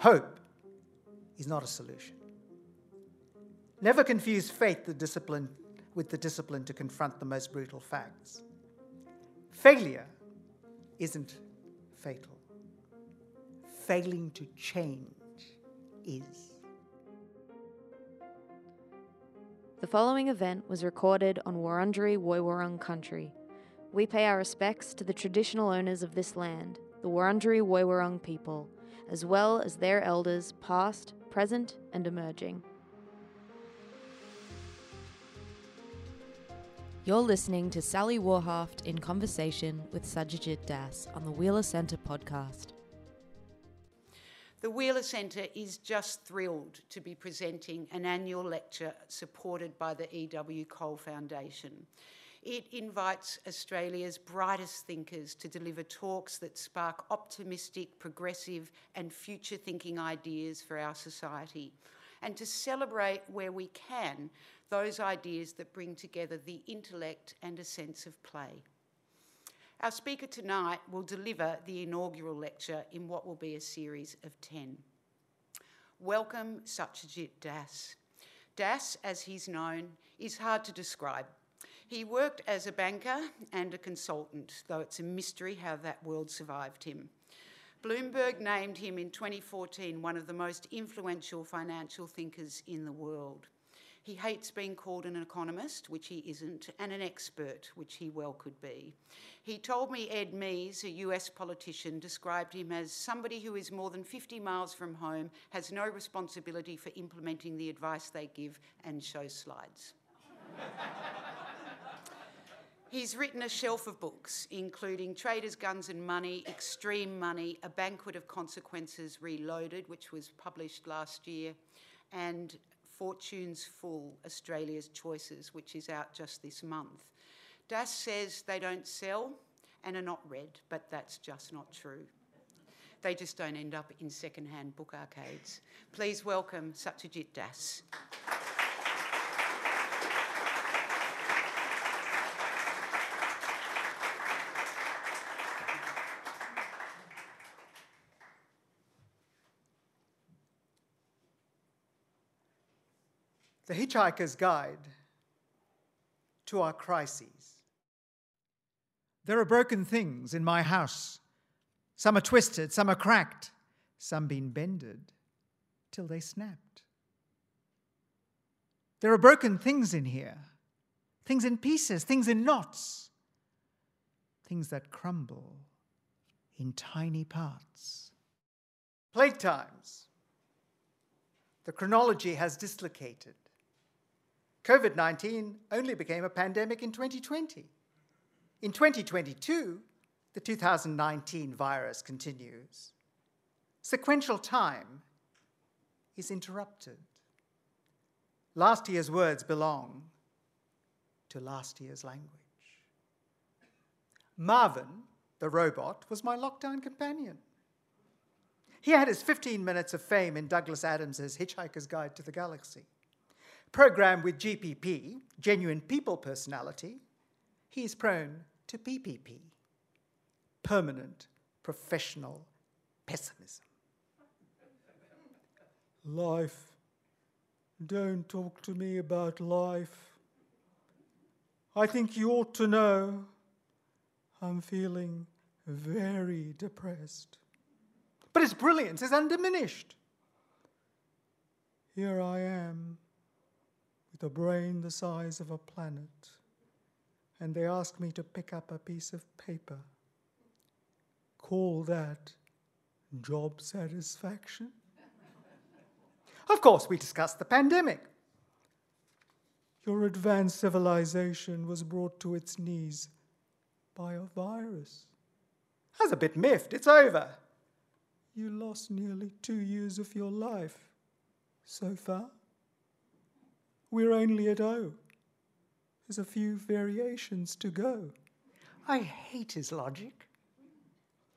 Hope is not a solution. Never confuse faith the discipline, with the discipline to confront the most brutal facts. Failure isn't fatal. Failing to change is. The following event was recorded on Wurundjeri Woiwurrung country. We pay our respects to the traditional owners of this land, the Wurundjeri Woiwurrung people, as well as their elders past, present, and emerging. You're listening to Sally Warhaft in conversation with Satyajit Das on the Wheeler Centre podcast. The Wheeler Centre is just thrilled to be presenting an annual lecture supported by the E.W. Cole Foundation. It invites Australia's brightest thinkers to deliver talks that spark optimistic, progressive, and future thinking ideas for our society, and to celebrate where we can those ideas that bring together the intellect and a sense of play. Our speaker tonight will deliver the inaugural lecture in what will be a series of 10. Welcome, Satyajit Das. Das, as he's known, is hard to describe. He worked as a banker and a consultant, though it's a mystery how that world survived him. Bloomberg named him in 2014 one of the most influential financial thinkers in the world. He hates being called an economist, which he isn't, and an expert, which he well could be. He told me Ed Meese, a US politician, described him as somebody who is more than 50 miles from home, has no responsibility for implementing the advice they give, and shows slides. He's written a shelf of books, including Traders, Guns and Money, Extreme Money, A Banquet of Consequences Reloaded, which was published last year, and Fortune's Fool Australia's Choices, which is out just this month. Das says they don't sell and are not read, but that's just not true. They just don't end up in second-hand book arcades. Please welcome Satyajit Das. The Hitchhiker's Guide to Our Crises. There are broken things in my house. Some are twisted, some are cracked, some been bended till they snapped. There are broken things in here, things in pieces, things in knots, things that crumble in tiny parts. Plague times. The chronology has dislocated. COVID 19 only became a pandemic in 2020. In 2022, the 2019 virus continues. Sequential time is interrupted. Last year's words belong to last year's language. Marvin, the robot, was my lockdown companion. He had his 15 minutes of fame in Douglas Adams's Hitchhiker's Guide to the Galaxy. Programmed with GPP, genuine people personality, he is prone to PPP, permanent professional pessimism. Life. Don't talk to me about life. I think you ought to know I'm feeling very depressed. But its brilliance is undiminished. Here I am with a brain the size of a planet, and they ask me to pick up a piece of paper. Call that job satisfaction? of course, we discussed the pandemic. Your advanced civilization was brought to its knees by a virus. Was a bit miffed. It's over. You lost nearly two years of your life so far. We're only at O. There's a few variations to go. I hate his logic.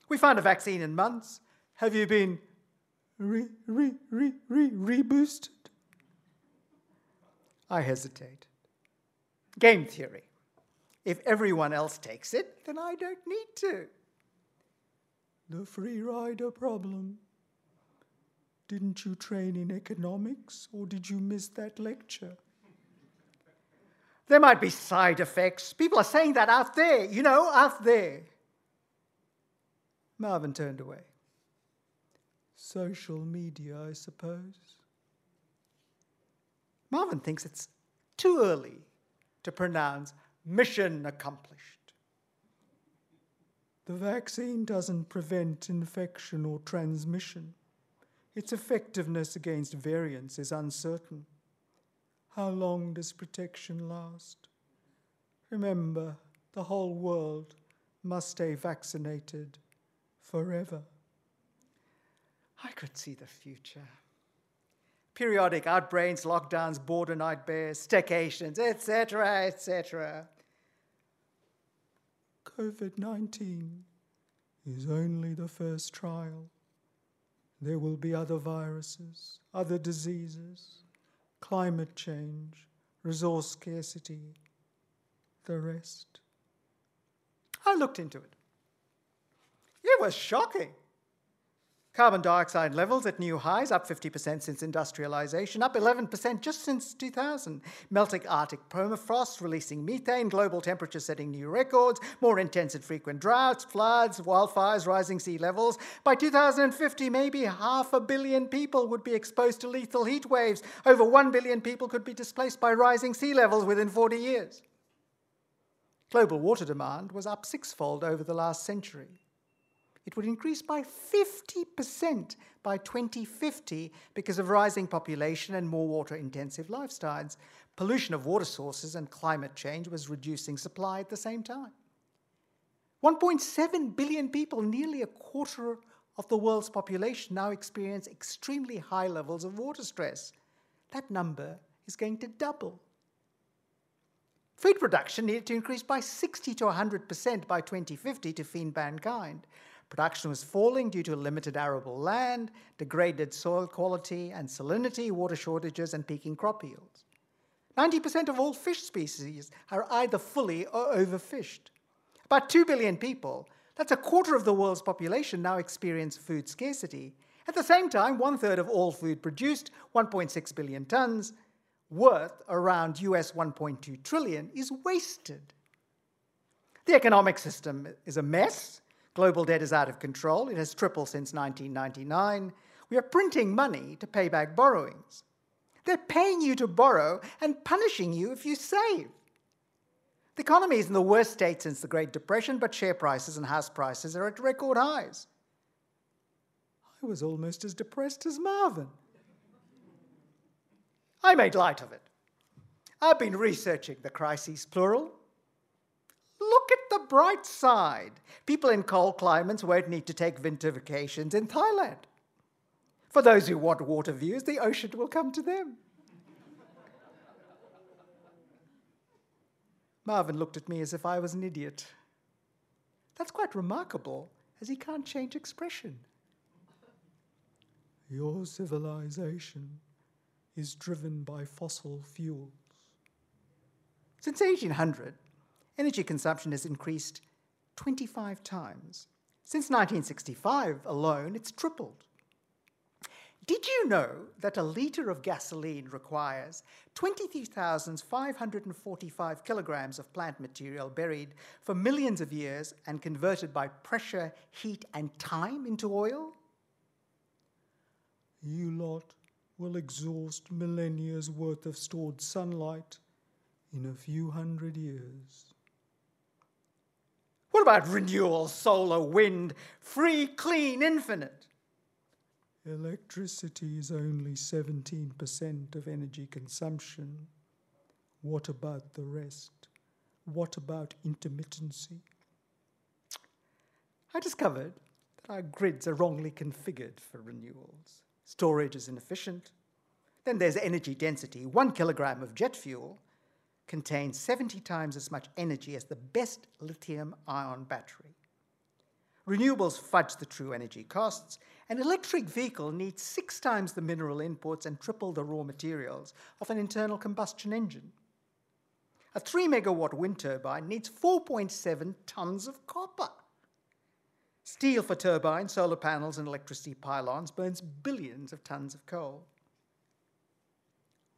We find a vaccine in months. Have you been re, re, re, re, reboosted? I hesitate. Game theory. If everyone else takes it, then I don't need to. The free rider problem. Didn't you train in economics or did you miss that lecture? There might be side effects. People are saying that out there, you know, out there. Marvin turned away. Social media, I suppose. Marvin thinks it's too early to pronounce mission accomplished. The vaccine doesn't prevent infection or transmission. Its effectiveness against variants is uncertain. How long does protection last? Remember, the whole world must stay vaccinated forever. I could see the future. Periodic outbreaks, lockdowns, border nightmares, staycations, etc., etc. COVID 19 is only the first trial. There will be other viruses, other diseases, climate change, resource scarcity, the rest. I looked into it. It was shocking. Carbon dioxide levels at new highs, up 50% since industrialization, up 11% just since 2000. Melting Arctic permafrost, releasing methane, global temperature setting new records, more intense and frequent droughts, floods, wildfires, rising sea levels. By 2050, maybe half a billion people would be exposed to lethal heat waves. Over 1 billion people could be displaced by rising sea levels within 40 years. Global water demand was up sixfold over the last century it would increase by 50% by 2050 because of rising population and more water intensive lifestyles. Pollution of water sources and climate change was reducing supply at the same time. 1.7 billion people, nearly a quarter of the world's population, now experience extremely high levels of water stress. That number is going to double. Food production needed to increase by 60 to 100% by 2050 to feed mankind. Production was falling due to limited arable land, degraded soil quality and salinity, water shortages, and peaking crop yields. 90% of all fish species are either fully or overfished. About 2 billion people, that's a quarter of the world's population, now experience food scarcity. At the same time, one third of all food produced, 1.6 billion tons, worth around US 1.2 trillion, is wasted. The economic system is a mess, Global debt is out of control. It has tripled since 1999. We are printing money to pay back borrowings. They're paying you to borrow and punishing you if you save. The economy is in the worst state since the Great Depression, but share prices and house prices are at record highs. I was almost as depressed as Marvin. I made light of it. I've been researching the crises, plural, Look at the bright side. People in cold climates won't need to take winter vacations in Thailand. For those who want water views, the ocean will come to them. Marvin looked at me as if I was an idiot. That's quite remarkable, as he can't change expression. Your civilization is driven by fossil fuels. Since 1800, energy consumption has increased 25 times. Since 1965 alone, it's tripled. Did you know that a litre of gasoline requires 23,545 kilograms of plant material buried for millions of years and converted by pressure, heat, and time into oil? You lot will exhaust millennia's worth of stored sunlight in a few hundred years. What about renewal, solar, wind, free, clean, infinite? Electricity is only 17% of energy consumption. What about the rest? What about intermittency? I discovered that our grids are wrongly configured for renewals. Storage is inefficient. Then there's energy density. One kilogram of jet fuel contains 70 times as much energy as the best lithium ion battery. Renewables fudge the true energy costs. An electric vehicle needs six times the mineral inputs and triple the raw materials of an internal combustion engine. A 3 megawatt wind turbine needs 4.7 tons of copper. Steel for turbines, solar panels, and electricity pylons burns billions of tons of coal.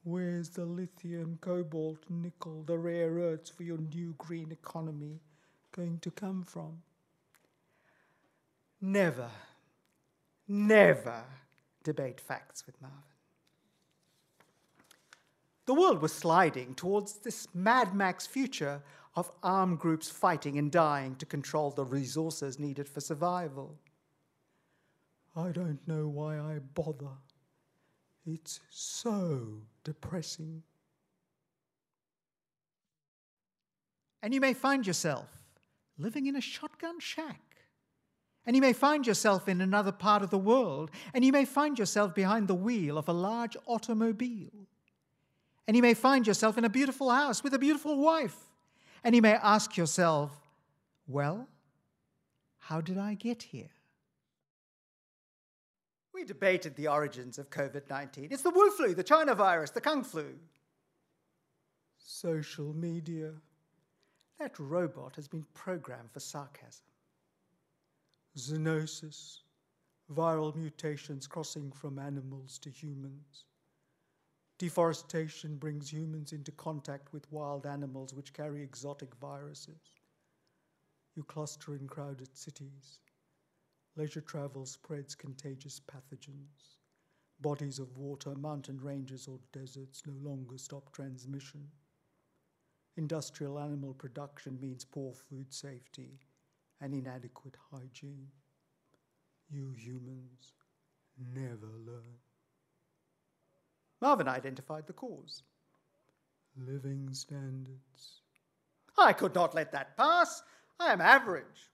Where's the lithium, cobalt, nickel, the rare earths for your new green economy going to come from? Never, never debate facts with Marvin. The world was sliding towards this Mad Max future of armed groups fighting and dying to control the resources needed for survival. I don't know why I bother. It's so depressing. And you may find yourself living in a shotgun shack. And you may find yourself in another part of the world. And you may find yourself behind the wheel of a large automobile. And you may find yourself in a beautiful house with a beautiful wife. And you may ask yourself, well, how did I get here? We debated the origins of COVID 19. It's the Wu flu, the China virus, the Kung flu. Social media. That robot has been programmed for sarcasm. Zoonosis, viral mutations crossing from animals to humans. Deforestation brings humans into contact with wild animals which carry exotic viruses. You cluster in crowded cities. Leisure travel spreads contagious pathogens. Bodies of water, mountain ranges, or deserts no longer stop transmission. Industrial animal production means poor food safety and inadequate hygiene. You humans never learn. Marvin identified the cause living standards. I could not let that pass. I am average.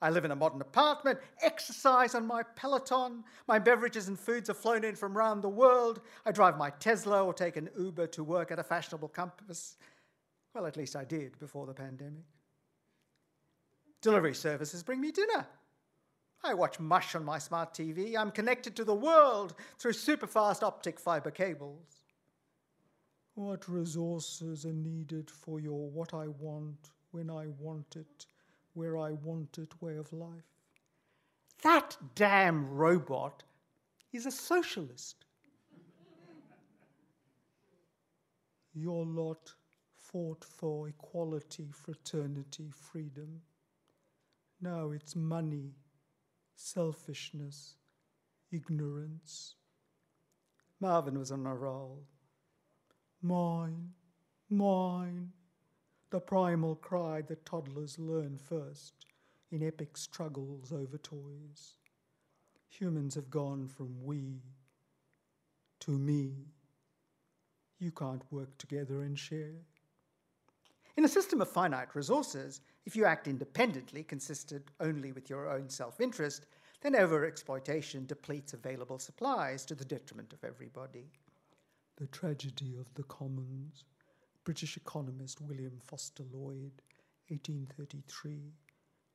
I live in a modern apartment, exercise on my Peloton, my beverages and foods are flown in from around the world. I drive my Tesla or take an Uber to work at a fashionable campus. Well, at least I did before the pandemic. Delivery services bring me dinner. I watch Mush on my smart TV. I'm connected to the world through superfast optic fiber cables. What resources are needed for your what I want, when I want it, where I wanted way of life? That damn robot is a socialist. Your lot fought for equality, fraternity, freedom. Now it's money, selfishness, ignorance. Marvin was on a roll. Mine, mine, the primal cry that toddlers learn first in epic struggles over toys. Humans have gone from we to me. You can't work together and share. In a system of finite resources, if you act independently, consistent only with your own self interest, then overexploitation depletes available supplies to the detriment of everybody. The tragedy of the commons. British economist William Forster Lloyd, 1833.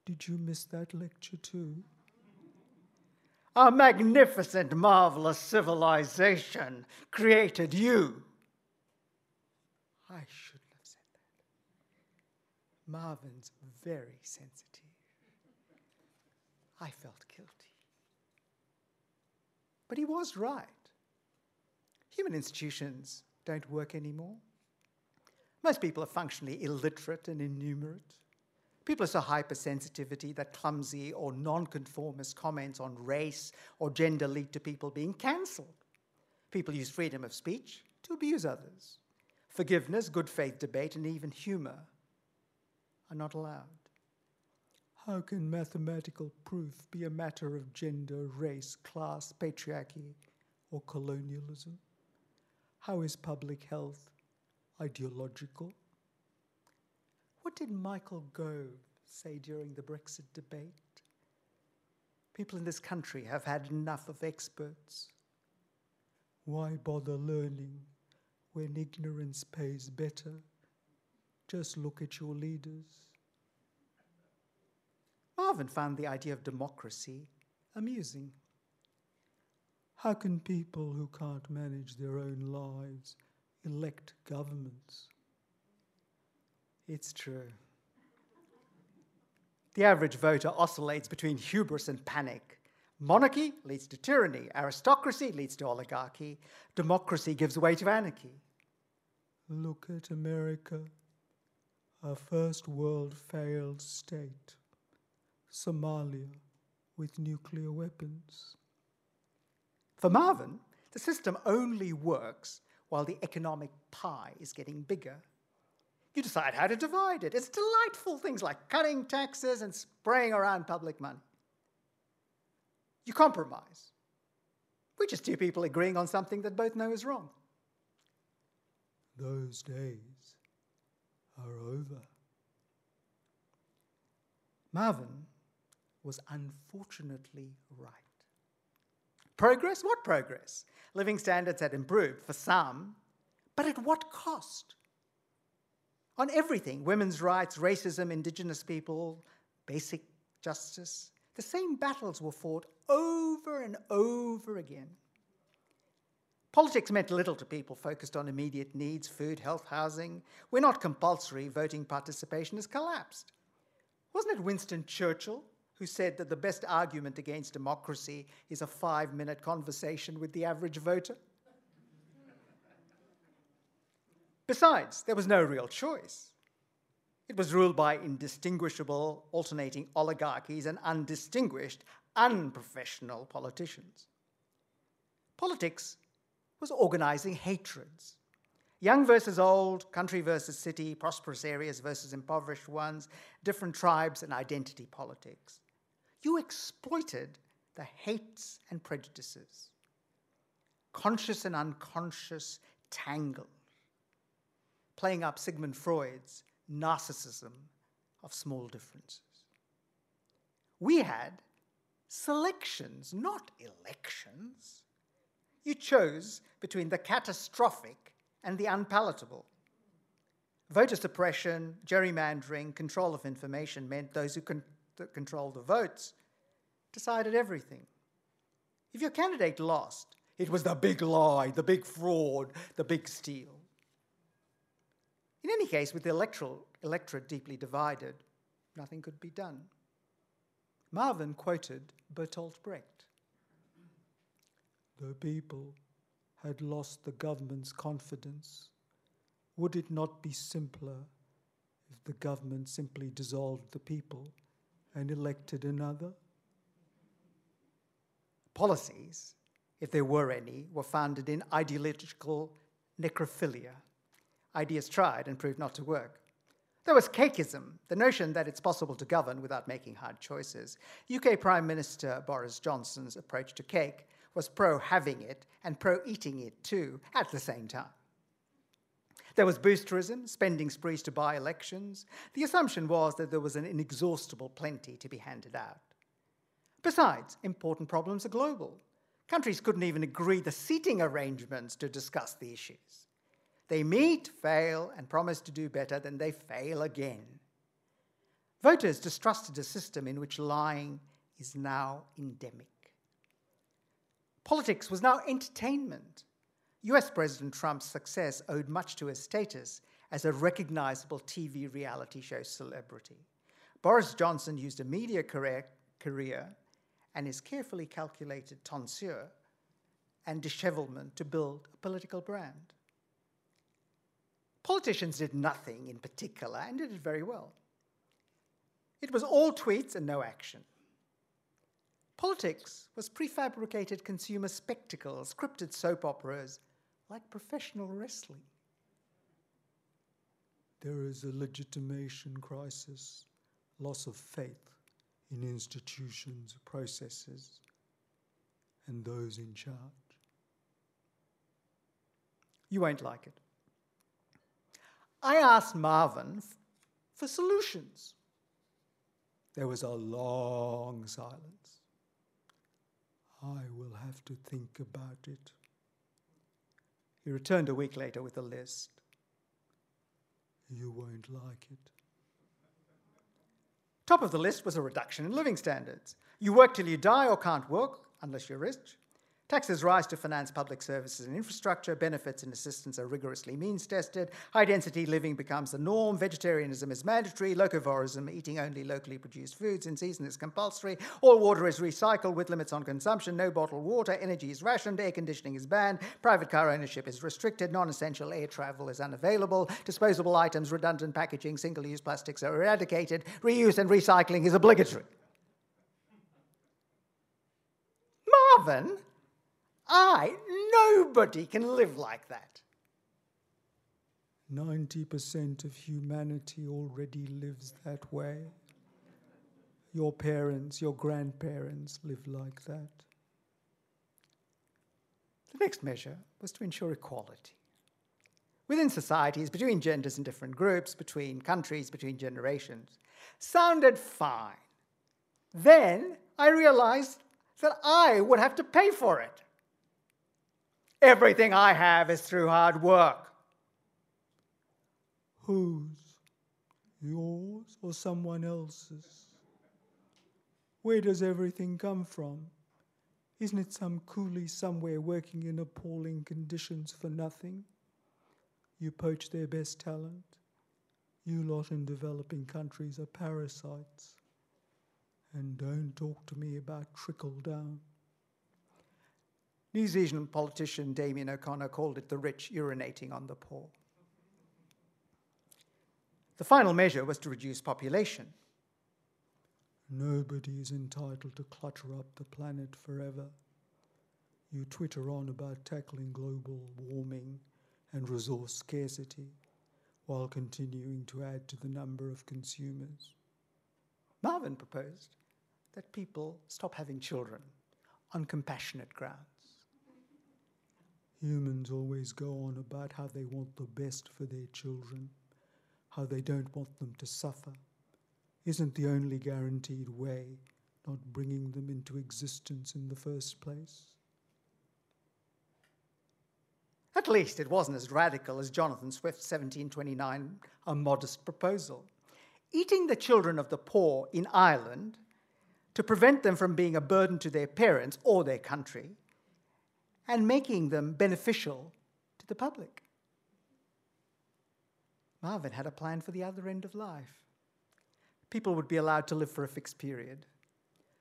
Did you miss that lecture too? A magnificent, marvelous civilization created you. I shouldn't have said that. Marvin's very sensitive. I felt guilty. But he was right. Human institutions don't work anymore. Most people are functionally illiterate and innumerate. People are so hypersensitivity that clumsy or nonconformist comments on race or gender lead to people being cancelled. People use freedom of speech to abuse others. Forgiveness, good faith debate, and even humour are not allowed. How can mathematical proof be a matter of gender, race, class, patriarchy, or colonialism? How is public health ideological? What did Michael Gove say during the Brexit debate? People in this country have had enough of experts. Why bother learning when ignorance pays better? Just look at your leaders. Marvin found the idea of democracy amusing. How can people who can't manage their own lives elect governments? It's true. the average voter oscillates between hubris and panic. Monarchy leads to tyranny, aristocracy leads to oligarchy, democracy gives way to anarchy. Look at America, a first world failed state. Somalia with nuclear weapons. For Marvin, the system only works while the economic pie is getting bigger. You decide how to divide it. It's delightful things like cutting taxes and spraying around public money. You compromise. We're just two people agreeing on something that both know is wrong. Those days are over. Marvin was unfortunately right. Progress? What progress? Living standards had improved for some, but at what cost? On everything women's rights, racism, indigenous people, basic justice. The same battles were fought over and over again. Politics meant little to people focused on immediate needs food, health, housing. We're not compulsory, voting participation has collapsed. Wasn't it Winston Churchill who said that the best argument against democracy is a five minute conversation with the average voter? Besides, there was no real choice. It was ruled by indistinguishable, alternating oligarchies and undistinguished, unprofessional politicians. Politics was organizing hatreds. Young versus old, country versus city, prosperous areas versus impoverished ones, different tribes and identity politics. You exploited the hates and prejudices, conscious and unconscious tangle, playing up Sigmund Freud's narcissism of small differences. We had selections, not elections. You chose between the catastrophic and the unpalatable. Voter suppression, gerrymandering, control of information meant those who con- controlled the votes decided everything. If your candidate lost, it was the big lie, the big fraud, the big steal. In any case, with the electoral, electorate deeply divided, nothing could be done. Marvin quoted Bertolt Brecht The people had lost the government's confidence. Would it not be simpler if the government simply dissolved the people and elected another? Policies, if there were any, were founded in ideological necrophilia ideas tried and proved not to work. There was cakeism, the notion that it's possible to govern without making hard choices. UK Prime Minister Boris Johnson's approach to cake was pro having it and pro eating it too at the same time. There was boosterism, spending sprees to buy elections. The assumption was that there was an inexhaustible plenty to be handed out. Besides, important problems are global. Countries couldn't even agree the seating arrangements to discuss the issues. They meet, fail, and promise to do better, then they fail again. Voters distrusted a system in which lying is now endemic. Politics was now entertainment. US President Trump's success owed much to his status as a recognizable TV reality show celebrity. Boris Johnson used a media career, career and his carefully calculated tonsure and dishevelment to build a political brand. Politicians did nothing in particular and did it very well. It was all tweets and no action. Politics was prefabricated consumer spectacles, scripted soap operas, like professional wrestling. There is a legitimation crisis, loss of faith in institutions, processes, and those in charge. You won't like it. I asked Marvin f- for solutions. There was a long silence. I will have to think about it. He returned a week later with a list. You won't like it. Top of the list was a reduction in living standards. You work till you die or can't work unless you're rich. Taxes rise to finance public services and infrastructure, benefits and assistance are rigorously means tested, high density living becomes the norm, vegetarianism is mandatory, locavorism, eating only locally produced foods in season, is compulsory, all water is recycled with limits on consumption, no bottled water, energy is rationed, air conditioning is banned, private car ownership is restricted, non essential air travel is unavailable, disposable items, redundant packaging, single use plastics are eradicated, reuse and recycling is obligatory. Marvin? I, nobody can live like that. 90% of humanity already lives that way. Your parents, your grandparents live like that. The next measure was to ensure equality. Within societies, between genders and different groups, between countries, between generations. Sounded fine. Then I realized that I would have to pay for it. Everything I have is through hard work. Whose? Yours or someone else's? Where does everything come from? Isn't it some coolie somewhere working in appalling conditions for nothing? You poach their best talent. You lot in developing countries are parasites. And don't talk to me about trickle down. New Zealand politician Damien O'Connor called it the rich urinating on the poor. The final measure was to reduce population. Nobody is entitled to clutter up the planet forever. You twitter on about tackling global warming and resource scarcity while continuing to add to the number of consumers. Marvin proposed that people stop having children on compassionate grounds. Humans always go on about how they want the best for their children, how they don't want them to suffer. Isn't the only guaranteed way not bringing them into existence in the first place? At least it wasn't as radical as Jonathan Swift's 1729, a modest proposal. Eating the children of the poor in Ireland to prevent them from being a burden to their parents or their country and making them beneficial to the public. Marvin had a plan for the other end of life. People would be allowed to live for a fixed period.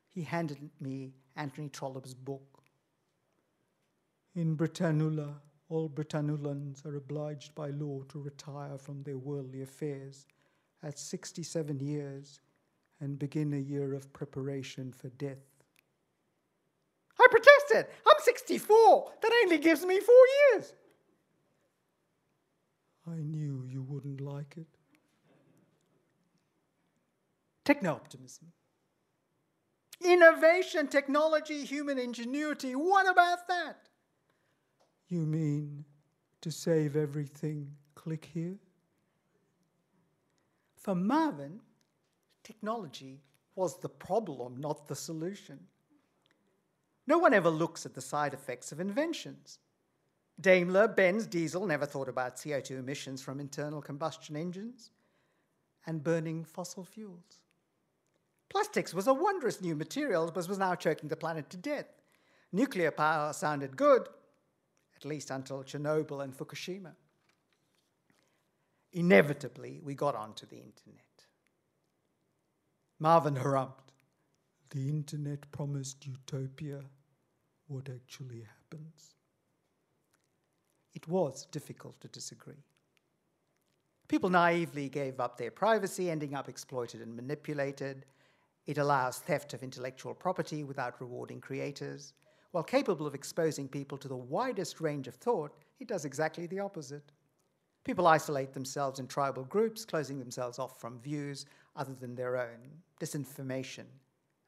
He handed me Anthony Trollope's book. In Britannula, all Britannulans are obliged by law to retire from their worldly affairs at 67 years and begin a year of preparation for death. I protested. I'm 64. That only gives me four years. I knew you wouldn't like it. Techno optimism. Innovation, technology, human ingenuity. What about that? You mean to save everything, click here? For Marvin, technology was the problem, not the solution. No one ever looks at the side effects of inventions. Daimler, Benz, Diesel never thought about CO2 emissions from internal combustion engines and burning fossil fuels. Plastics was a wondrous new material, but was now choking the planet to death. Nuclear power sounded good, at least until Chernobyl and Fukushima. Inevitably, we got onto the internet. Marvin harumphed. The internet promised utopia. What actually happens? It was difficult to disagree. People naively gave up their privacy, ending up exploited and manipulated. It allows theft of intellectual property without rewarding creators. While capable of exposing people to the widest range of thought, it does exactly the opposite. People isolate themselves in tribal groups, closing themselves off from views other than their own. Disinformation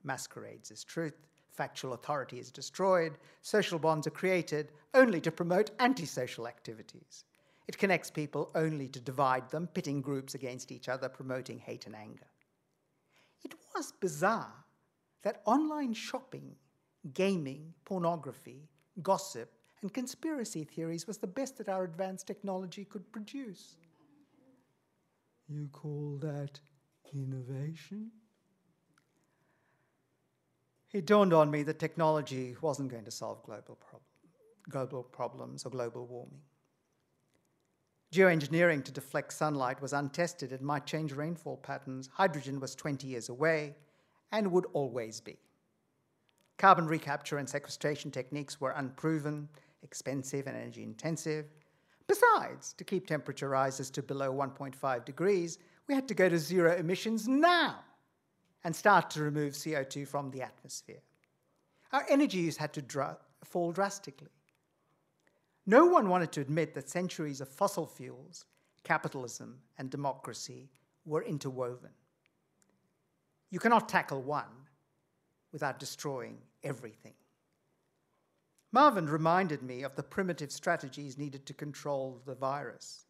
masquerades as truth, factual authority is destroyed, social bonds are created only to promote antisocial activities. It connects people only to divide them, pitting groups against each other, promoting hate and anger. It was bizarre that online shopping, gaming, pornography, gossip, and conspiracy theories was the best that our advanced technology could produce. You call that innovation? It dawned on me that technology wasn't going to solve global, prob- global problems or global warming. Geoengineering to deflect sunlight was untested and might change rainfall patterns. Hydrogen was 20 years away and would always be. Carbon recapture and sequestration techniques were unproven, expensive, and energy intensive. Besides, to keep temperature rises to below 1.5 degrees, we had to go to zero emissions now and start to remove CO2 from the atmosphere. Our energy use had to fall drastically. No one wanted to admit that centuries of fossil fuels, capitalism, and democracy were interwoven. You cannot tackle one without destroying everything. Marvin reminded me of the primitive strategies needed to control the virus.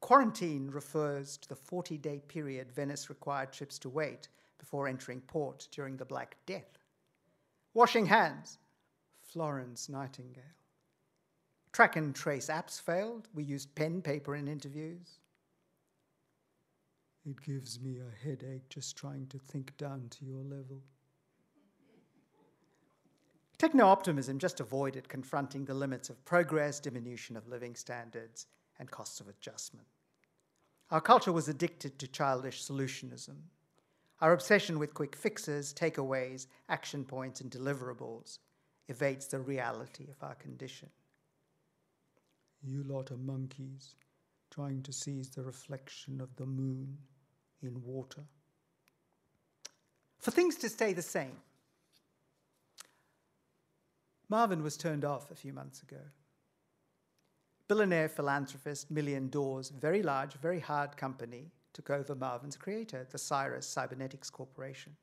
Quarantine refers to the 40 day period Venice required ships to wait before entering port during the Black Death. Washing hands, Florence Nightingale. Track and trace apps failed. We used pen, paper in interviews. It gives me a headache just trying to think down to your level. Techno optimism just avoided confronting the limits of progress, diminution of living standards, and costs of adjustment. Our culture was addicted to childish solutionism. Our obsession with quick fixes, takeaways, action points, and deliverables evades the reality of our condition. You lot of monkeys trying to seize the reflection of the moon in water. For things to stay the same, Marvin was turned off a few months ago. Billionaire philanthropist Million Doors, very large, very hard company, took over Marvin's creator, the Sirius Cybernetics Corporation.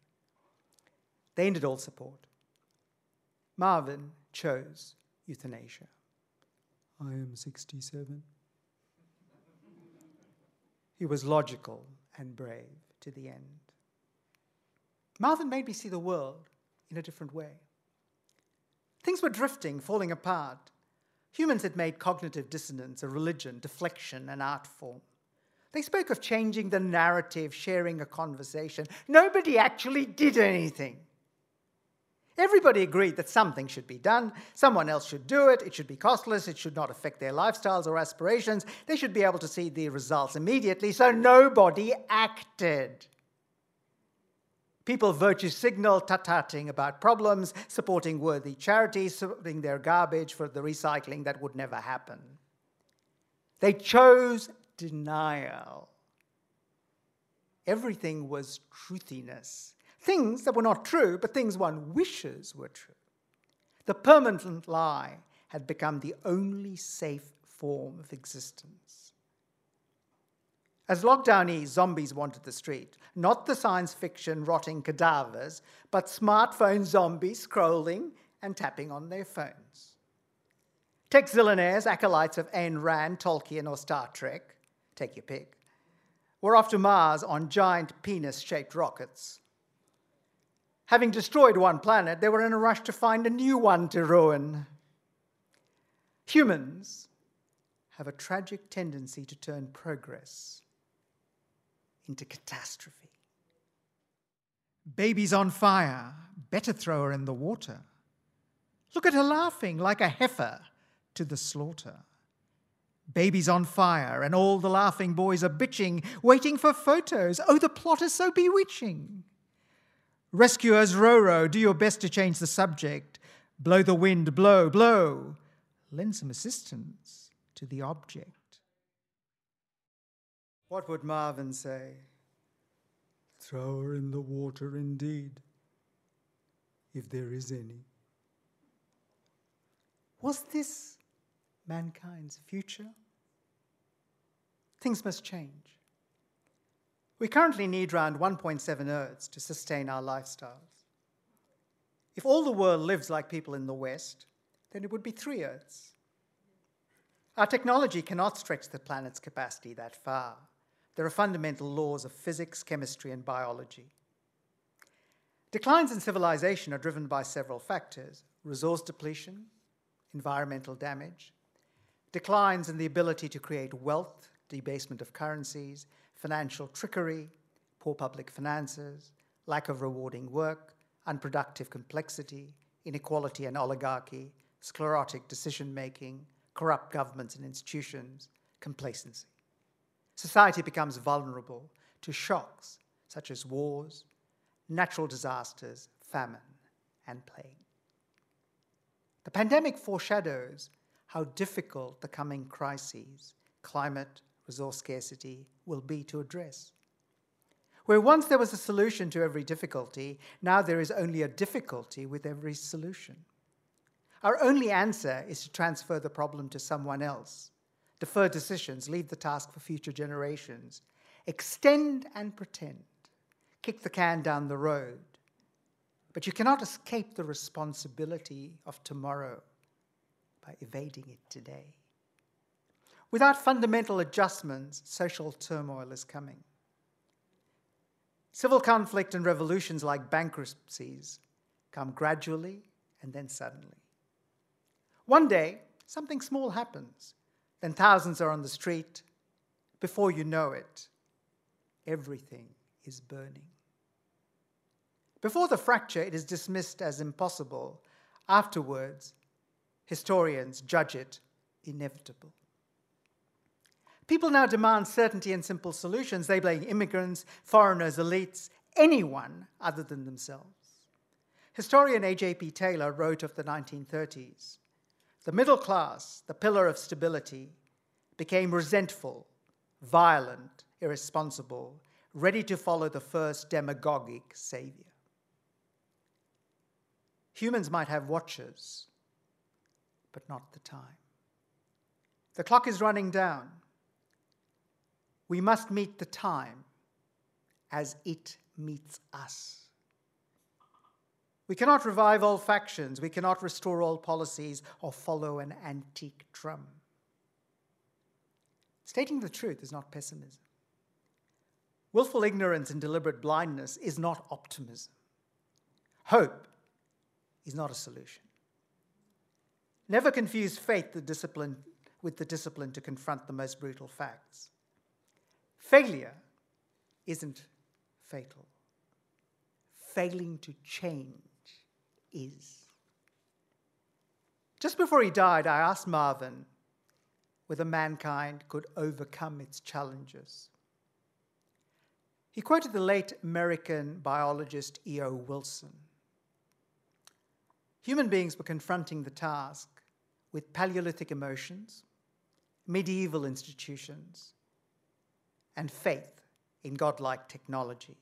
They ended all support. Marvin chose euthanasia. I am 67. He was logical and brave to the end. Marvin made me see the world in a different way. Things were drifting, falling apart. Humans had made cognitive dissonance a religion, deflection, an art form. They spoke of changing the narrative, sharing a conversation. Nobody actually did anything. Everybody agreed that something should be done, someone else should do it, it should be costless, it should not affect their lifestyles or aspirations, they should be able to see the results immediately, so nobody acted. People virtue signal, tut-tutting about problems, supporting worthy charities, supporting their garbage for the recycling that would never happen. They chose denial. Everything was truthiness. Things that were not true, but things one wishes were true. The permanent lie had become the only safe form of existence. As lockdown lockdownees, zombies wanted the street, not the science fiction rotting cadavers, but smartphone zombies scrolling and tapping on their phones. Tech zillionaires, acolytes of Ayn Rand, Tolkien, or Star Trek, take your pick, We're off to Mars on giant penis shaped rockets. Having destroyed one planet, they were in a rush to find a new one to ruin. Humans have a tragic tendency to turn progress into catastrophe. Baby's on fire, better throw her in the water. Look at her laughing like a heifer to the slaughter. Baby's on fire, and all the laughing boys are bitching, waiting for photos. Oh, the plot is so bewitching. Rescuers, row, do your best to change the subject. Blow the wind, blow, blow. Lend some assistance to the object. What would Marvin say? Throw her in the water indeed, if there is any. Was this mankind's future? Things must change. We currently need around 1.7 Earths to sustain our lifestyles. If all the world lives like people in the West, then it would be three Earths. Our technology cannot stretch the planet's capacity that far. There are fundamental laws of physics, chemistry, and biology. Declines in civilization are driven by several factors resource depletion, environmental damage, declines in the ability to create wealth, debasement of currencies, financial trickery, poor public finances, lack of rewarding work, unproductive complexity, inequality and oligarchy, sclerotic decision making, corrupt governments and institutions, complacency. Society becomes vulnerable to shocks such as wars, natural disasters, famine, and plague. The pandemic foreshadows how difficult the coming crises, climate, resource scarcity, will be to address. Where once there was a solution to every difficulty, now there is only a difficulty with every solution. Our only answer is to transfer the problem to someone else, defer decisions, leave the task for future generations, extend and pretend, kick the can down the road. But you cannot escape the responsibility of tomorrow by evading it today. Without fundamental adjustments, social turmoil is coming. Civil conflict and revolutions like bankruptcies come gradually and then suddenly. One day, something small happens, then thousands are on the street. Before you know it, everything is burning. Before the fracture, it is dismissed as impossible. Afterwards, historians judge it inevitable. People now demand certainty and simple solutions. They blame immigrants, foreigners, elites, anyone other than themselves. Historian A.J.P. Taylor wrote of the 1930s The middle class, the pillar of stability, became resentful, violent, irresponsible, ready to follow the first demagogic savior. Humans might have watches, but not the time. The clock is running down. We must meet the time as it meets us. We cannot revive old factions, we cannot restore old policies or follow an antique drum. Stating the truth is not pessimism. Willful ignorance and deliberate blindness is not optimism. Hope is not a solution. Never confuse faith the discipline, with the discipline to confront the most brutal facts. Failure isn't fatal. Failing to change is. Just before he died, I asked Marvin whether mankind could overcome its challenges. He quoted the late American biologist E.O. Wilson. Human beings were confronting the task with Paleolithic emotions, medieval institutions, and faith in godlike technology.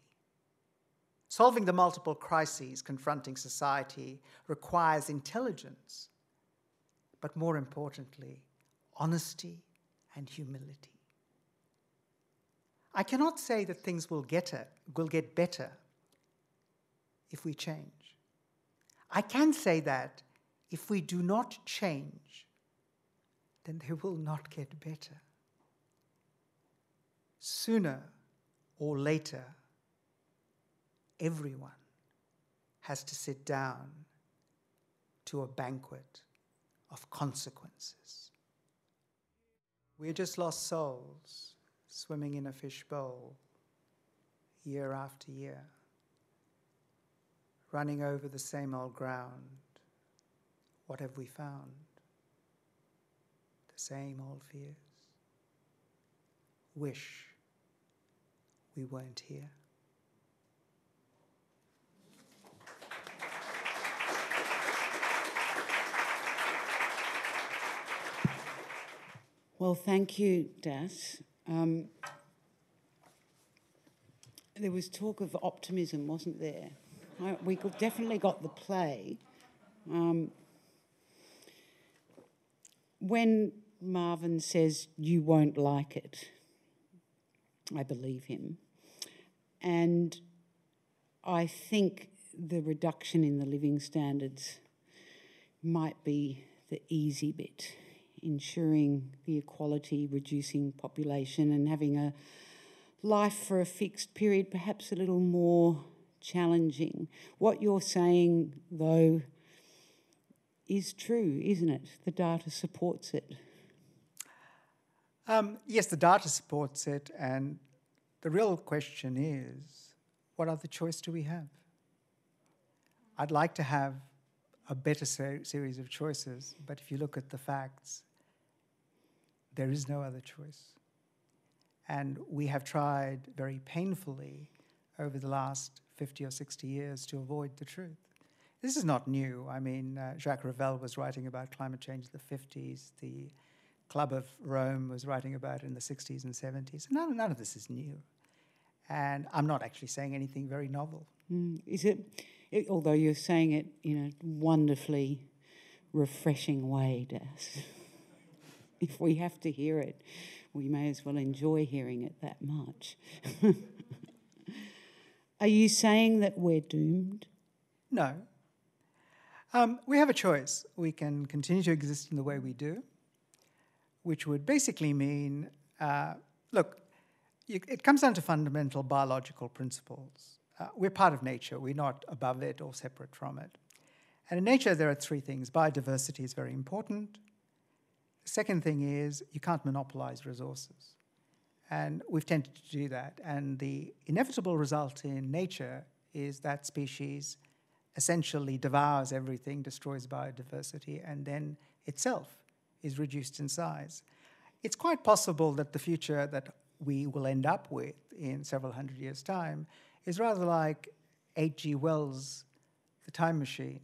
Solving the multiple crises confronting society requires intelligence, but more importantly, honesty and humility. I cannot say that things will get, a, will get better if we change. I can say that if we do not change, then they will not get better sooner or later, everyone has to sit down to a banquet of consequences. We're just lost souls swimming in a fishbowl year after year, running over the same old ground. What have we found? The same old fears. Wish we weren't here. Well, thank you, Das. Um, there was talk of optimism, wasn't there? I, we definitely got the play. Um, when Marvin says, You won't like it, I believe him. And I think the reduction in the living standards might be the easy bit, ensuring the equality, reducing population, and having a life for a fixed period, perhaps a little more challenging. What you're saying, though, is true, isn't it? The data supports it. Um, yes, the data supports it, and the real question is what other choice do we have? I'd like to have a better ser- series of choices, but if you look at the facts, there is no other choice. And we have tried very painfully over the last 50 or 60 years to avoid the truth. This is not new. I mean, uh, Roger Revelle was writing about climate change in the 50s. The Club of Rome was writing about it in the 60s and 70s. None, none of this is new. And I'm not actually saying anything very novel. Mm, is it, it, although you're saying it in a wonderfully refreshing way, Das? if we have to hear it, we may as well enjoy hearing it that much. Are you saying that we're doomed? No. Um, we have a choice. We can continue to exist in the way we do, which would basically mean uh, look, it comes down to fundamental biological principles. Uh, we're part of nature, we're not above it or separate from it. And in nature, there are three things biodiversity is very important. The second thing is you can't monopolize resources. And we've tended to do that. And the inevitable result in nature is that species essentially devours everything, destroys biodiversity, and then itself is reduced in size. It's quite possible that the future that we will end up with in several hundred years' time is rather like H.G. Wells' The Time Machine.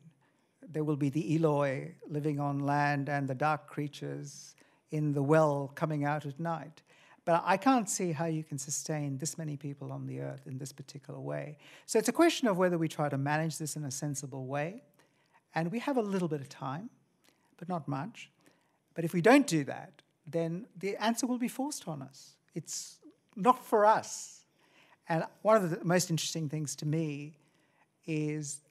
There will be the Eloi living on land and the dark creatures in the well coming out at night. But I can't see how you can sustain this many people on the earth in this particular way. So it's a question of whether we try to manage this in a sensible way. And we have a little bit of time, but not much. But if we don't do that, then the answer will be forced on us. It's not for us. And one of the most interesting things to me is,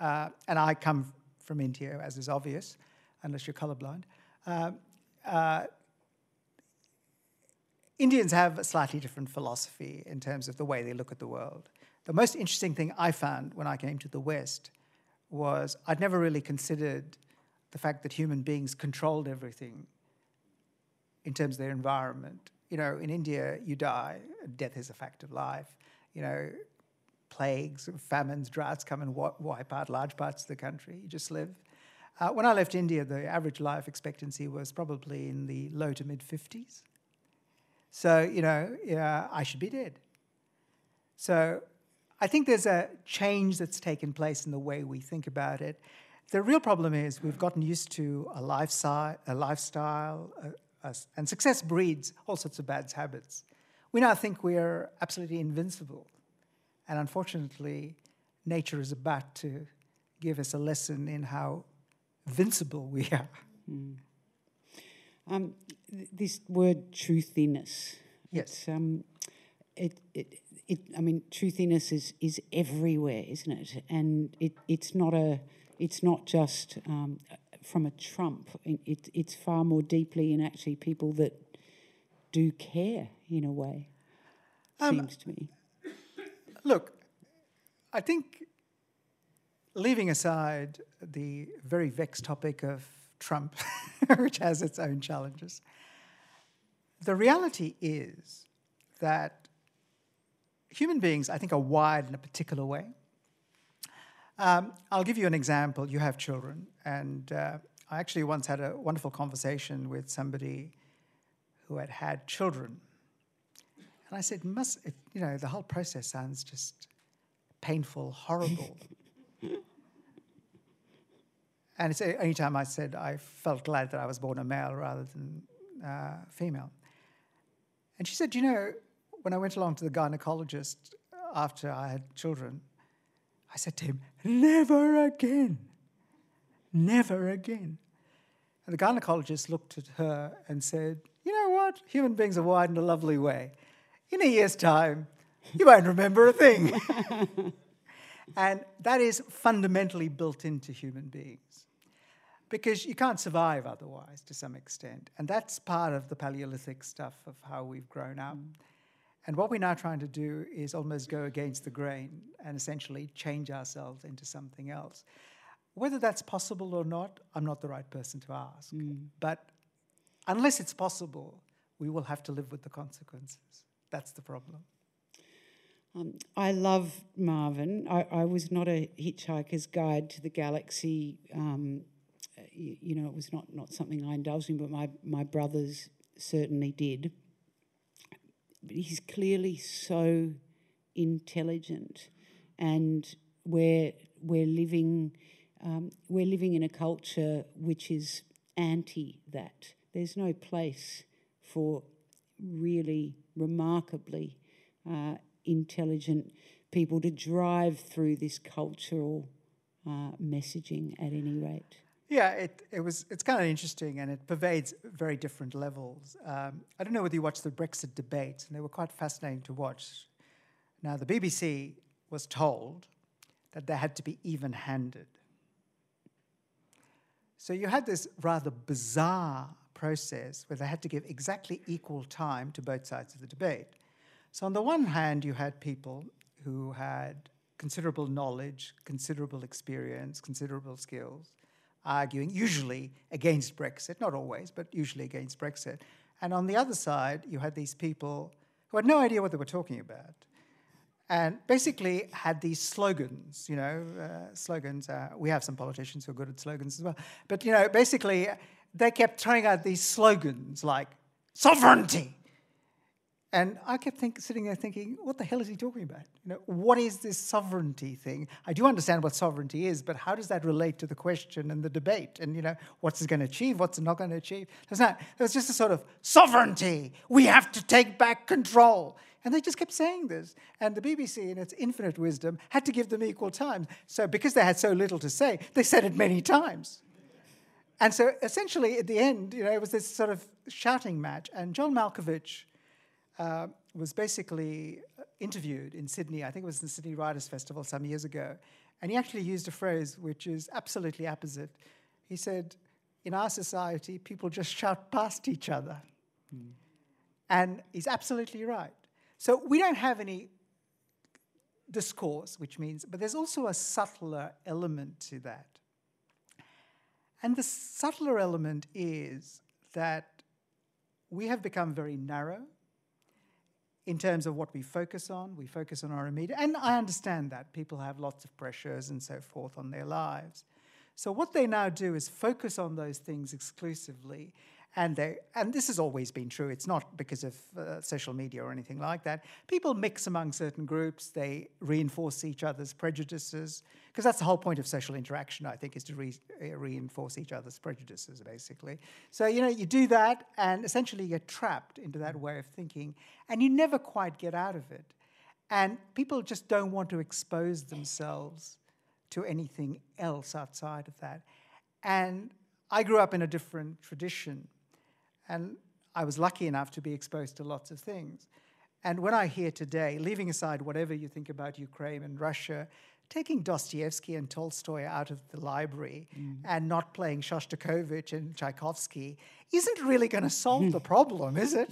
uh, and I come from India, as is obvious, unless you're colorblind. Uh, uh, Indians have a slightly different philosophy in terms of the way they look at the world. The most interesting thing I found when I came to the West was I'd never really considered the fact that human beings controlled everything in terms of their environment. You know, in India, you die, death is a fact of life. You know, plagues, famines, droughts come and wipe out large parts of the country. You just live. Uh, when I left India, the average life expectancy was probably in the low to mid 50s. So, you know, I should be dead. So I think there's a change that's taken place in the way we think about it. The real problem is we've gotten used to a lifestyle, a lifestyle a, a, and success breeds all sorts of bad habits. We now think we're absolutely invincible. And unfortunately, nature is about to give us a lesson in how invincible we are. Mm. Um, this word truthiness. Yes. Um, it, it, it, I mean, truthiness is, is everywhere, isn't it? And it, it's not a, it's not just um, from a Trump. It, it's far more deeply in actually people that do care in a way. Um, seems to me. Look, I think leaving aside the very vexed topic of Trump, which has its own challenges. The reality is that human beings, I think, are wired in a particular way. Um, I'll give you an example. You have children, and uh, I actually once had a wonderful conversation with somebody who had had children. And I said, must, it, you know, the whole process sounds just painful, horrible. And it's the only time I said I felt glad that I was born a male rather than uh, female. And she said, You know, when I went along to the gynecologist after I had children, I said to him, Never again. Never again. And the gynecologist looked at her and said, You know what? Human beings are wired in a lovely way. In a year's time, you won't remember a thing. and that is fundamentally built into human beings because you can't survive otherwise to some extent. And that's part of the Paleolithic stuff of how we've grown up. Mm. And what we're now trying to do is almost go against the grain and essentially change ourselves into something else. Whether that's possible or not, I'm not the right person to ask. Mm. But unless it's possible, we will have to live with the consequences. That's the problem. Um, I love Marvin. I, I, was not a Hitchhiker's Guide to the Galaxy. Um, you, you, know, it was not, not something I indulged in, but my, my brothers certainly did. But he's clearly so intelligent, and we're, we're, living, um, we're living in a culture which is anti that. There's no place for really remarkably uh, intelligent people to drive through this cultural uh, messaging at any rate. Yeah, it, it was it's kind of interesting and it pervades very different levels. Um, I don't know whether you watched the Brexit debates, and they were quite fascinating to watch. Now, the BBC was told that they had to be even handed. So you had this rather bizarre process where they had to give exactly equal time to both sides of the debate. So, on the one hand, you had people who had considerable knowledge, considerable experience, considerable skills, arguing usually against Brexit, not always, but usually against Brexit. And on the other side, you had these people who had no idea what they were talking about and basically had these slogans, you know, uh, slogans. Uh, we have some politicians who are good at slogans as well. But, you know, basically, they kept throwing out these slogans like sovereignty, and I kept think, sitting there thinking, what the hell is he talking about? You know, what is this sovereignty thing? I do understand what sovereignty is, but how does that relate to the question and the debate? And you know, what's it going to achieve? What's it not going to achieve? There's not. There's just a sort of sovereignty. We have to take back control. And they just kept saying this. And the BBC, in its infinite wisdom, had to give them equal time. So because they had so little to say, they said it many times. And so essentially, at the end, you know, it was this sort of shouting match. And John Malkovich uh, was basically interviewed in Sydney. I think it was the Sydney Writers' Festival some years ago. And he actually used a phrase which is absolutely opposite. He said, In our society, people just shout past each other. Mm. And he's absolutely right. So we don't have any discourse, which means, but there's also a subtler element to that. And the subtler element is that we have become very narrow in terms of what we focus on. We focus on our immediate, and I understand that people have lots of pressures and so forth on their lives. So what they now do is focus on those things exclusively and they and this has always been true. It's not because of uh, social media or anything like that. People mix among certain groups. They reinforce each other's prejudices. Because that's the whole point of social interaction i think is to re- uh, reinforce each other's prejudices basically. So you know you do that and essentially you're trapped into that way of thinking and you never quite get out of it. And people just don't want to expose themselves to anything else outside of that. And I grew up in a different tradition and I was lucky enough to be exposed to lots of things. And when I hear today, leaving aside whatever you think about Ukraine and Russia, taking Dostoevsky and Tolstoy out of the library mm. and not playing Shostakovich and Tchaikovsky isn't really going to solve the problem, is it?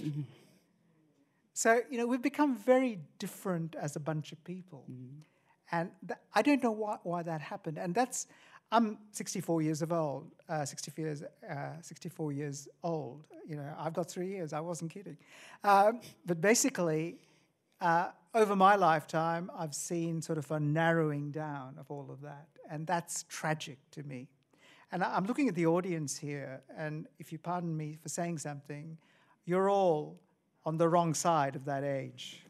So, you know, we've become very different as a bunch of people. Mm. And th- I don't know why, why that happened. And that's, I'm 64 years of old, uh, 64 years, uh, 64 years old. You know, I've got three years. I wasn't kidding. Um, but basically, uh, over my lifetime, I've seen sort of a narrowing down of all of that, and that's tragic to me. And I'm looking at the audience here, and if you pardon me for saying something, you're all on the wrong side of that age.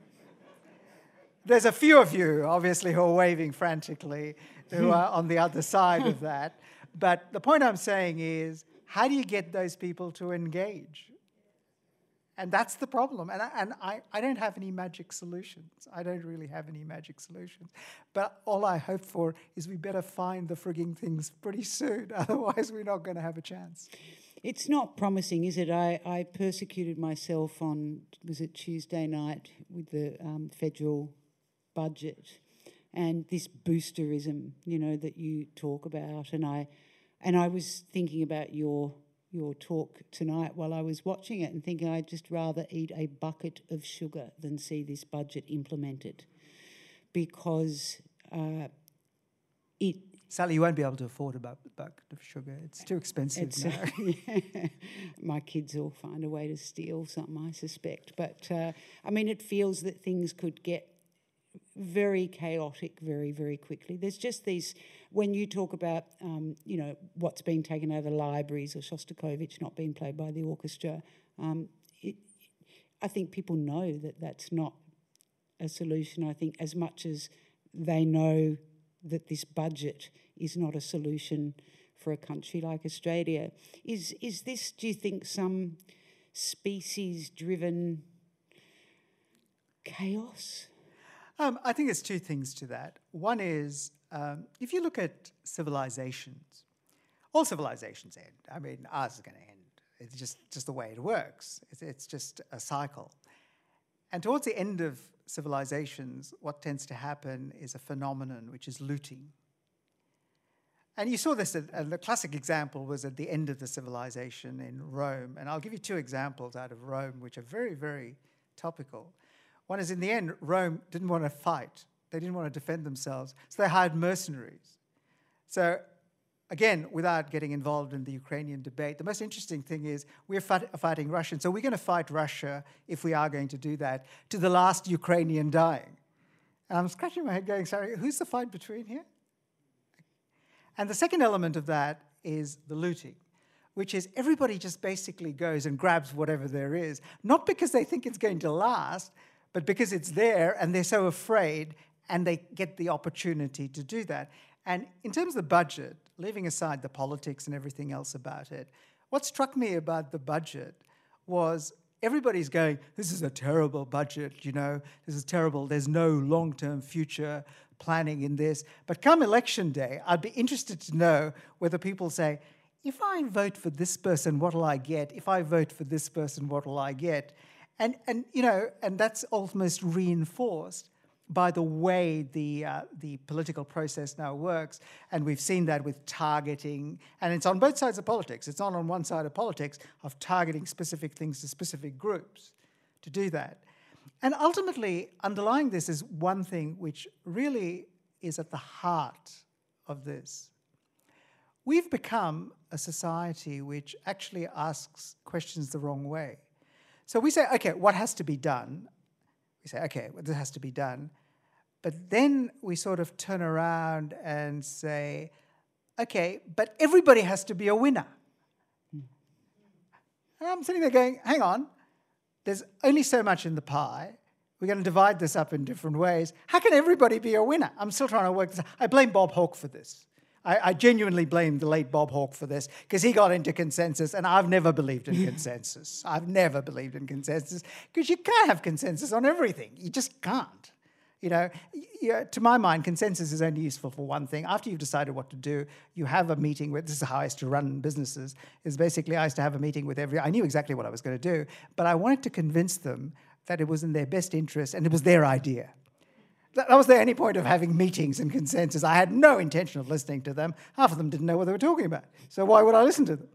There's a few of you, obviously, who are waving frantically, who are on the other side of that. But the point I'm saying is, how do you get those people to engage? And that's the problem. And, I, and I, I don't have any magic solutions. I don't really have any magic solutions. But all I hope for is we better find the frigging things pretty soon. Otherwise, we're not going to have a chance. It's not promising, is it? I, I persecuted myself on, was it Tuesday night, with the um, federal budget and this boosterism, you know, that you talk about. And I, and I was thinking about your your talk tonight while I was watching it and thinking I'd just rather eat a bucket of sugar than see this budget implemented, because uh, it. Sally, you won't be able to afford a bucket of sugar. It's too expensive it's, now. Uh, My kids will find a way to steal something, I suspect. But uh, I mean, it feels that things could get very chaotic very, very quickly. There's just these, when you talk about, um, you know, what's being taken out over libraries or Shostakovich not being played by the orchestra, um, it, I think people know that that's not a solution. I think as much as they know that this budget is not a solution for a country like Australia, is is this? Do you think some species-driven chaos? Um, I think there's two things to that. One is um, if you look at civilizations, all civilizations end. I mean, ours is going to end. It's just, just the way it works. It's, it's just a cycle. And towards the end of civilizations, what tends to happen is a phenomenon which is looting. And you saw this, at, the classic example was at the end of the civilization in Rome. And I'll give you two examples out of Rome, which are very, very topical. One is in the end, Rome didn't want to fight, they didn't want to defend themselves, so they hired mercenaries. So, again, without getting involved in the Ukrainian debate, the most interesting thing is we're fight, fighting Russia. So, we're going to fight Russia, if we are going to do that, to the last Ukrainian dying. And I'm scratching my head going, sorry, who's the fight between here? And the second element of that is the looting, which is everybody just basically goes and grabs whatever there is, not because they think it's going to last, but because it's there and they're so afraid and they get the opportunity to do that. And in terms of the budget, leaving aside the politics and everything else about it, what struck me about the budget was everybody's going, This is a terrible budget, you know, this is terrible. There's no long term future planning in this. But come election day, I'd be interested to know whether people say, if I vote for this person, what'll I get? If I vote for this person, what'll I get? And, and you know, and that's almost reinforced by the way the, uh, the political process now works. And we've seen that with targeting, and it's on both sides of politics. It's not on one side of politics of targeting specific things to specific groups to do that. And ultimately, underlying this is one thing which really is at the heart of this. We've become a society which actually asks questions the wrong way. So we say, okay, what has to be done? We say, okay, well, this has to be done. But then we sort of turn around and say, okay, but everybody has to be a winner. And I'm sitting there going, hang on, there's only so much in the pie. We're going to divide this up in different ways. How can everybody be a winner? I'm still trying to work this out. I blame Bob Hawke for this. I, I genuinely blame the late Bob Hawke for this because he got into consensus, and I've never believed in consensus. I've never believed in consensus because you can't have consensus on everything. You just can't. You know, you, uh, to my mind, consensus is only useful for one thing. After you've decided what to do, you have a meeting with. This is how I used to run businesses. Is basically I used to have a meeting with every. I knew exactly what I was going to do, but I wanted to convince them that it was in their best interest and it was their idea. That was the only point of having meetings and consensus. I had no intention of listening to them. Half of them didn't know what they were talking about. So why would I listen to them?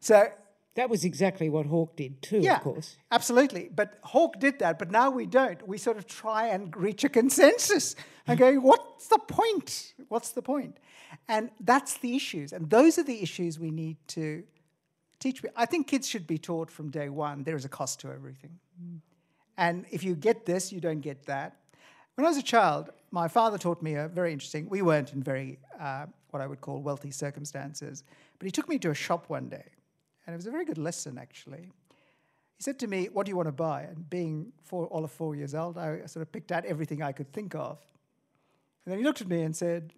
So that was exactly what Hawke did too, yeah, of course. Absolutely. But Hawke did that, but now we don't. We sort of try and reach a consensus and go, what's the point? What's the point? And that's the issues. And those are the issues we need to teach. I think kids should be taught from day one there is a cost to everything. Mm. And if you get this, you don't get that. When I was a child, my father taught me a very interesting, we weren't in very, uh, what I would call wealthy circumstances, but he took me to a shop one day and it was a very good lesson, actually. He said to me, What do you want to buy? And being four, all of four years old, I sort of picked out everything I could think of. And then he looked at me and said,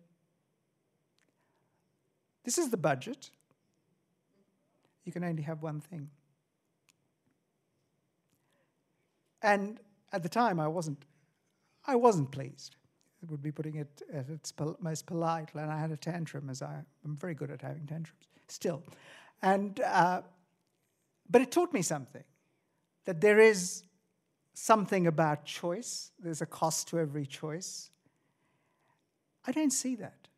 This is the budget. You can only have one thing. And at the time, I wasn't, I wasn't pleased. It would be putting it at its most polite, and I had a tantrum, as I, I'm very good at having tantrums still. And, uh, but it taught me something that there is something about choice, there's a cost to every choice. I don't see that.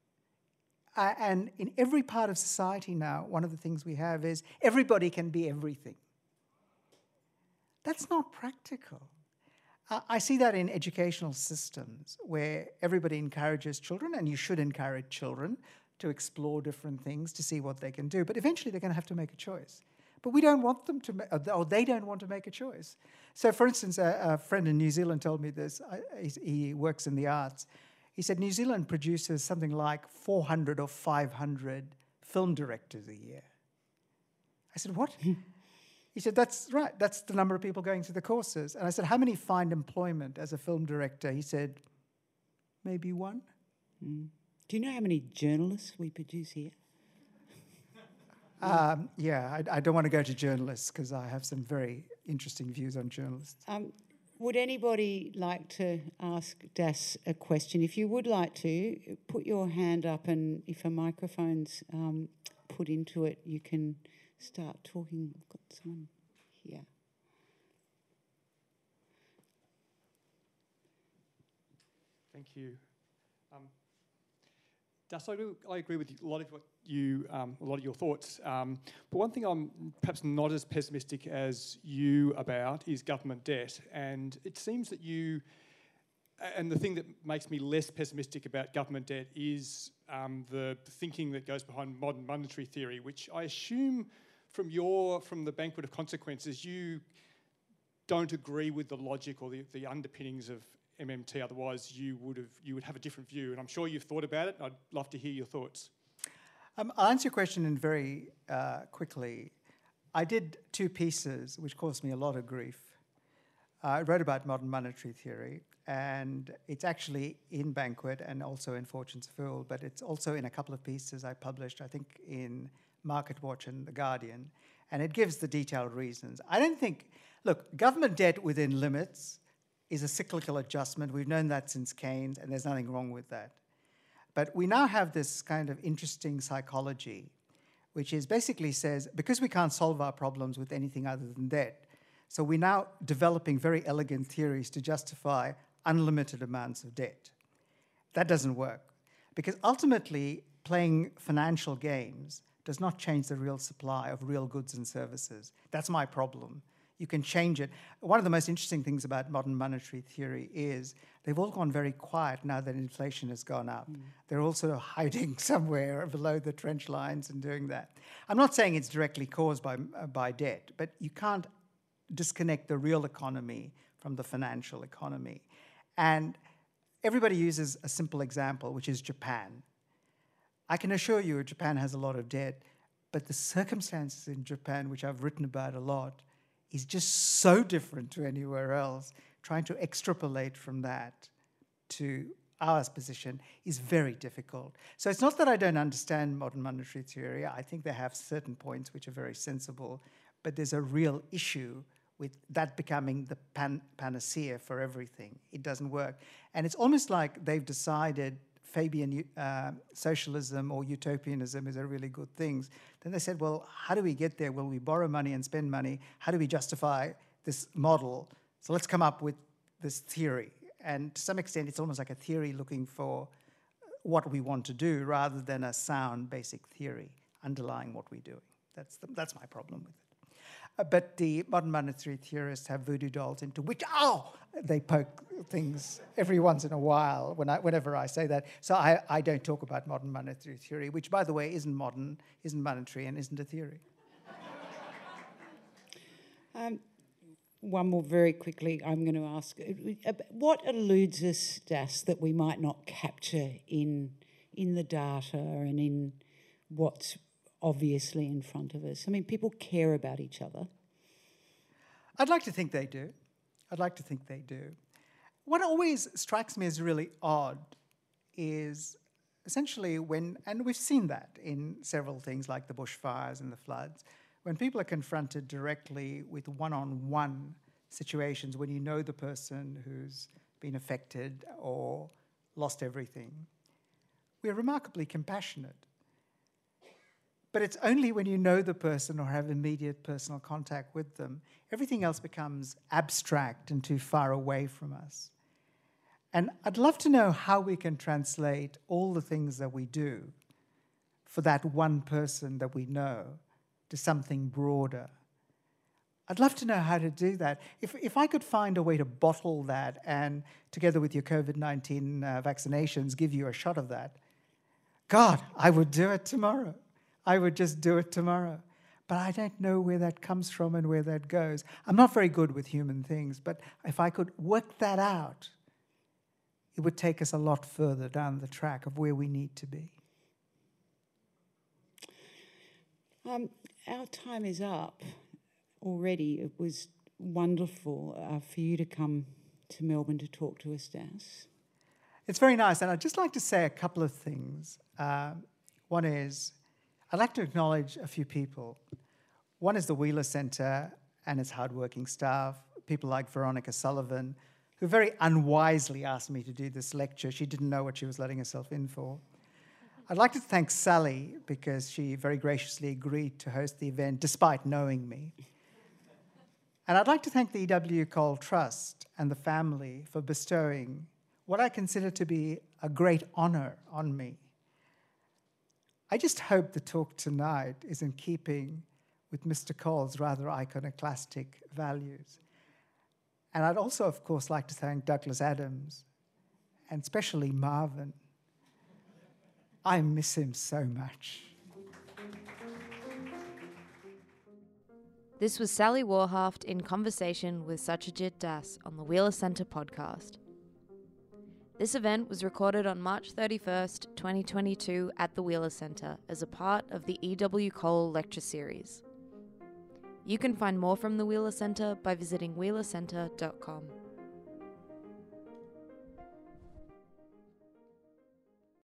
Uh, and in every part of society now, one of the things we have is everybody can be everything. That's not practical. I see that in educational systems where everybody encourages children, and you should encourage children to explore different things to see what they can do. But eventually they're going to have to make a choice. But we don't want them to, ma- or they don't want to make a choice. So, for instance, a, a friend in New Zealand told me this. I, he works in the arts. He said New Zealand produces something like 400 or 500 film directors a year. I said, What? he said, That's right. That's the number of people going to the courses. And I said, How many find employment as a film director? He said, Maybe one. Do you know how many journalists we produce here? Um, yeah, I, I don't want to go to journalists because I have some very interesting views on journalists. Um, would anybody like to ask Das a question? If you would like to, put your hand up, and if a microphone's um, put into it, you can start talking. I've got someone here. Thank you. Um, Das, I, do, I agree with a lot of what you, um, a lot of your thoughts. Um, but one thing I'm perhaps not as pessimistic as you about is government debt, and it seems that you. And the thing that makes me less pessimistic about government debt is um, the thinking that goes behind modern monetary theory, which I assume from your from the banquet of consequences, you don't agree with the logic or the, the underpinnings of MMT. Otherwise, you would have you would have a different view. And I'm sure you've thought about it. I'd love to hear your thoughts. Um, I'll answer your question in very uh, quickly. I did two pieces which caused me a lot of grief. I wrote about modern monetary theory, and it's actually in Banquet and also in Fortune's Fool, but it's also in a couple of pieces I published, I think, in Market Watch and The Guardian, and it gives the detailed reasons. I don't think, look, government debt within limits is a cyclical adjustment. We've known that since Keynes, and there's nothing wrong with that. But we now have this kind of interesting psychology, which is basically says because we can't solve our problems with anything other than debt, so we're now developing very elegant theories to justify unlimited amounts of debt. That doesn't work because ultimately, playing financial games does not change the real supply of real goods and services. That's my problem. You can change it. One of the most interesting things about modern monetary theory is they've all gone very quiet now that inflation has gone up. They're all sort of hiding somewhere below the trench lines and doing that. I'm not saying it's directly caused by, uh, by debt, but you can't disconnect the real economy from the financial economy. And everybody uses a simple example, which is Japan. I can assure you, Japan has a lot of debt, but the circumstances in Japan, which I've written about a lot, is just so different to anywhere else. Trying to extrapolate from that to our position is very difficult. So it's not that I don't understand modern monetary theory. I think they have certain points which are very sensible, but there's a real issue with that becoming the pan- panacea for everything. It doesn't work. And it's almost like they've decided Fabian uh, socialism or utopianism is a really good thing. Then they said, well, how do we get there? Will we borrow money and spend money? How do we justify this model? So let's come up with this theory. And to some extent, it's almost like a theory looking for what we want to do rather than a sound basic theory underlying what we're doing. That's, the, that's my problem with it. Uh, but the modern monetary theorists have voodoo dolls into which, oh, they poke things every once in a while when I, whenever I say that. So I, I don't talk about modern monetary theory, which, by the way, isn't modern, isn't monetary, and isn't a theory. Um, one more very quickly, I'm going to ask uh, what eludes us, Das, that we might not capture in, in the data and in what's obviously in front of us? I mean, people care about each other. I'd like to think they do. I'd like to think they do. What always strikes me as really odd is essentially when, and we've seen that in several things like the bushfires and the floods, when people are confronted directly with one on one situations, when you know the person who's been affected or lost everything, we're remarkably compassionate. But it's only when you know the person or have immediate personal contact with them, everything else becomes abstract and too far away from us. And I'd love to know how we can translate all the things that we do for that one person that we know to something broader. I'd love to know how to do that. If, if I could find a way to bottle that and, together with your COVID 19 uh, vaccinations, give you a shot of that, God, I would do it tomorrow. I would just do it tomorrow. but I don't know where that comes from and where that goes. I'm not very good with human things, but if I could work that out, it would take us a lot further down the track of where we need to be. Um, our time is up already. It was wonderful uh, for you to come to Melbourne to talk to us, Das. It's very nice, and I'd just like to say a couple of things. Uh, one is, I'd like to acknowledge a few people. One is the Wheeler Centre and its hardworking staff, people like Veronica Sullivan, who very unwisely asked me to do this lecture. She didn't know what she was letting herself in for. I'd like to thank Sally because she very graciously agreed to host the event despite knowing me. And I'd like to thank the E.W. Cole Trust and the family for bestowing what I consider to be a great honor on me. I just hope the talk tonight is in keeping with Mr. Cole's rather iconoclastic values. And I'd also, of course, like to thank Douglas Adams and especially Marvin. I miss him so much. This was Sally Warhaft in conversation with Satyajit Das on the Wheeler Centre podcast. This event was recorded on March 31st, 2022, at the Wheeler Centre as a part of the E.W. Cole Lecture Series. You can find more from the Wheeler Centre by visiting wheelercentre.com.